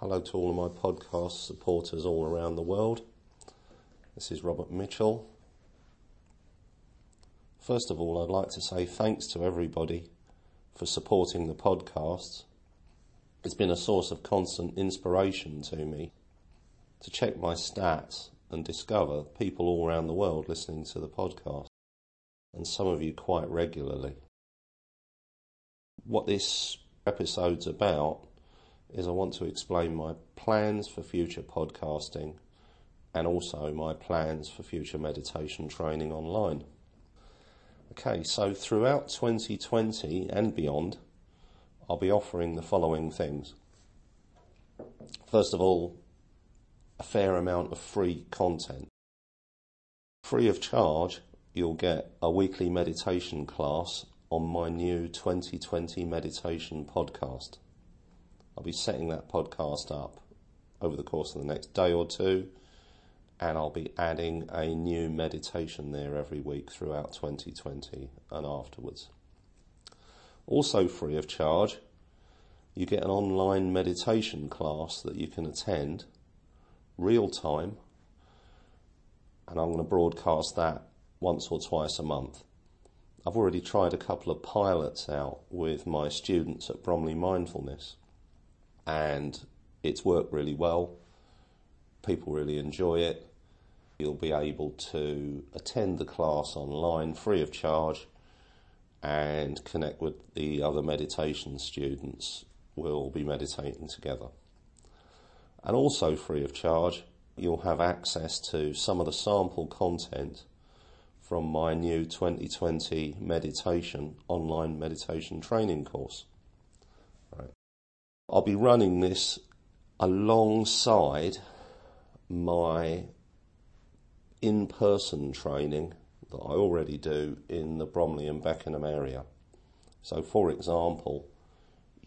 Hello to all of my podcast supporters all around the world. This is Robert Mitchell. First of all, I'd like to say thanks to everybody for supporting the podcast. It's been a source of constant inspiration to me to check my stats and discover people all around the world listening to the podcast, and some of you quite regularly. What this episode's about is I want to explain my plans for future podcasting and also my plans for future meditation training online. Okay, so throughout 2020 and beyond, I'll be offering the following things. First of all, a fair amount of free content. Free of charge, you'll get a weekly meditation class on my new 2020 meditation podcast. I'll be setting that podcast up over the course of the next day or two, and I'll be adding a new meditation there every week throughout 2020 and afterwards. Also, free of charge, you get an online meditation class that you can attend real time, and I'm going to broadcast that once or twice a month. I've already tried a couple of pilots out with my students at Bromley Mindfulness, and it's worked really well. People really enjoy it. You'll be able to attend the class online free of charge and connect with the other meditation students. We'll be meditating together and also free of charge, you'll have access to some of the sample content from my new 2020 meditation online meditation training course. I'll be running this alongside my in-person training that I already do in the Bromley and Beckenham area. So, for example,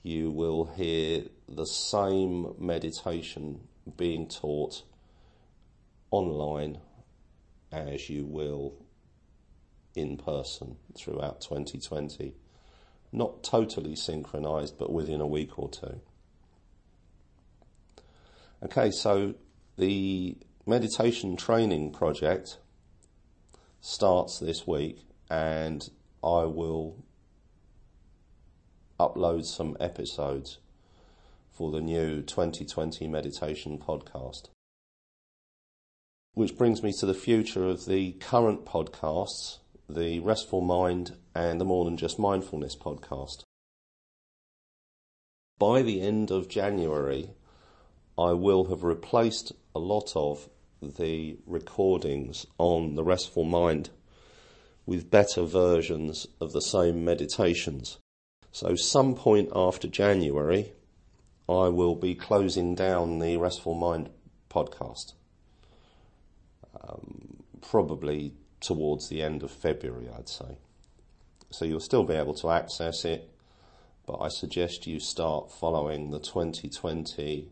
you will hear the same meditation being taught online as you will in person throughout 2020. Not totally synchronized, but within a week or two. Okay, so the meditation training project starts this week, and I will upload some episodes for the new 2020 meditation podcast. Which brings me to the future of the current podcasts, the Restful Mind and the More Than Just Mindfulness podcast. By the end of January, I will have replaced a lot of the recordings on the Restful Mind with better versions of the same meditations. So, some point after January, I will be closing down the Restful Mind podcast. Um, probably towards the end of February, I'd say. So, you'll still be able to access it, but I suggest you start following the 2020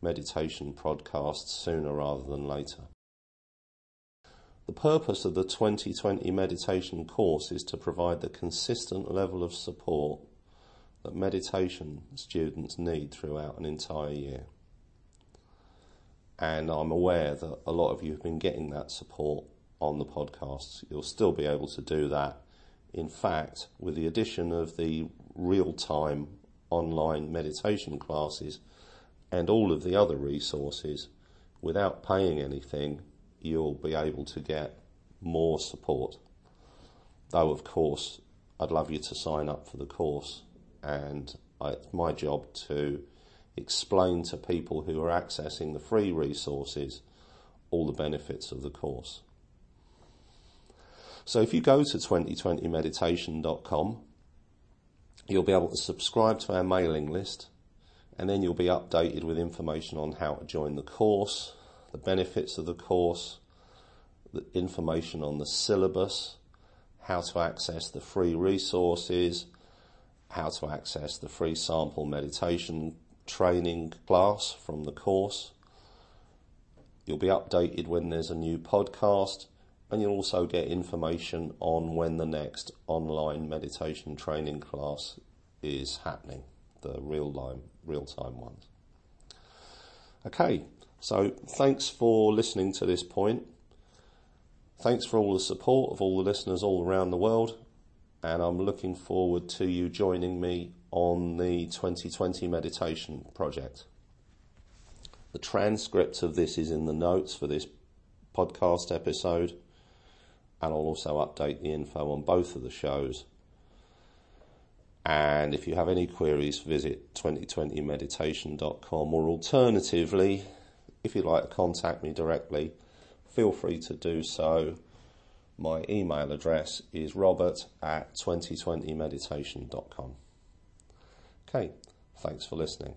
meditation podcasts sooner rather than later. The purpose of the 2020 meditation course is to provide the consistent level of support that meditation students need throughout an entire year. And I'm aware that a lot of you have been getting that support on the podcasts. You'll still be able to do that. In fact, with the addition of the real time online meditation classes and all of the other resources, without paying anything, you'll be able to get more support. Though, of course, I'd love you to sign up for the course and I, it's my job to explain to people who are accessing the free resources all the benefits of the course. So if you go to 2020meditation.com, you'll be able to subscribe to our mailing list and then you'll be updated with information on how to join the course, the benefits of the course, the information on the syllabus, how to access the free resources, how to access the free sample meditation training class from the course. You'll be updated when there's a new podcast, and you'll also get information on when the next online meditation training class is happening, the real time, real time ones. Okay, so thanks for listening to this point. Thanks for all the support of all the listeners all around the world, and I'm looking forward to you joining me on the 2020 meditation project. The transcript of this is in the notes for this podcast episode, and I'll also update the info on both of the shows. And if you have any queries, visit 2020meditation.com or alternatively, if you'd like to contact me directly, feel free to do so. My email address is robert at 2020meditation.com. Okay, thanks for listening.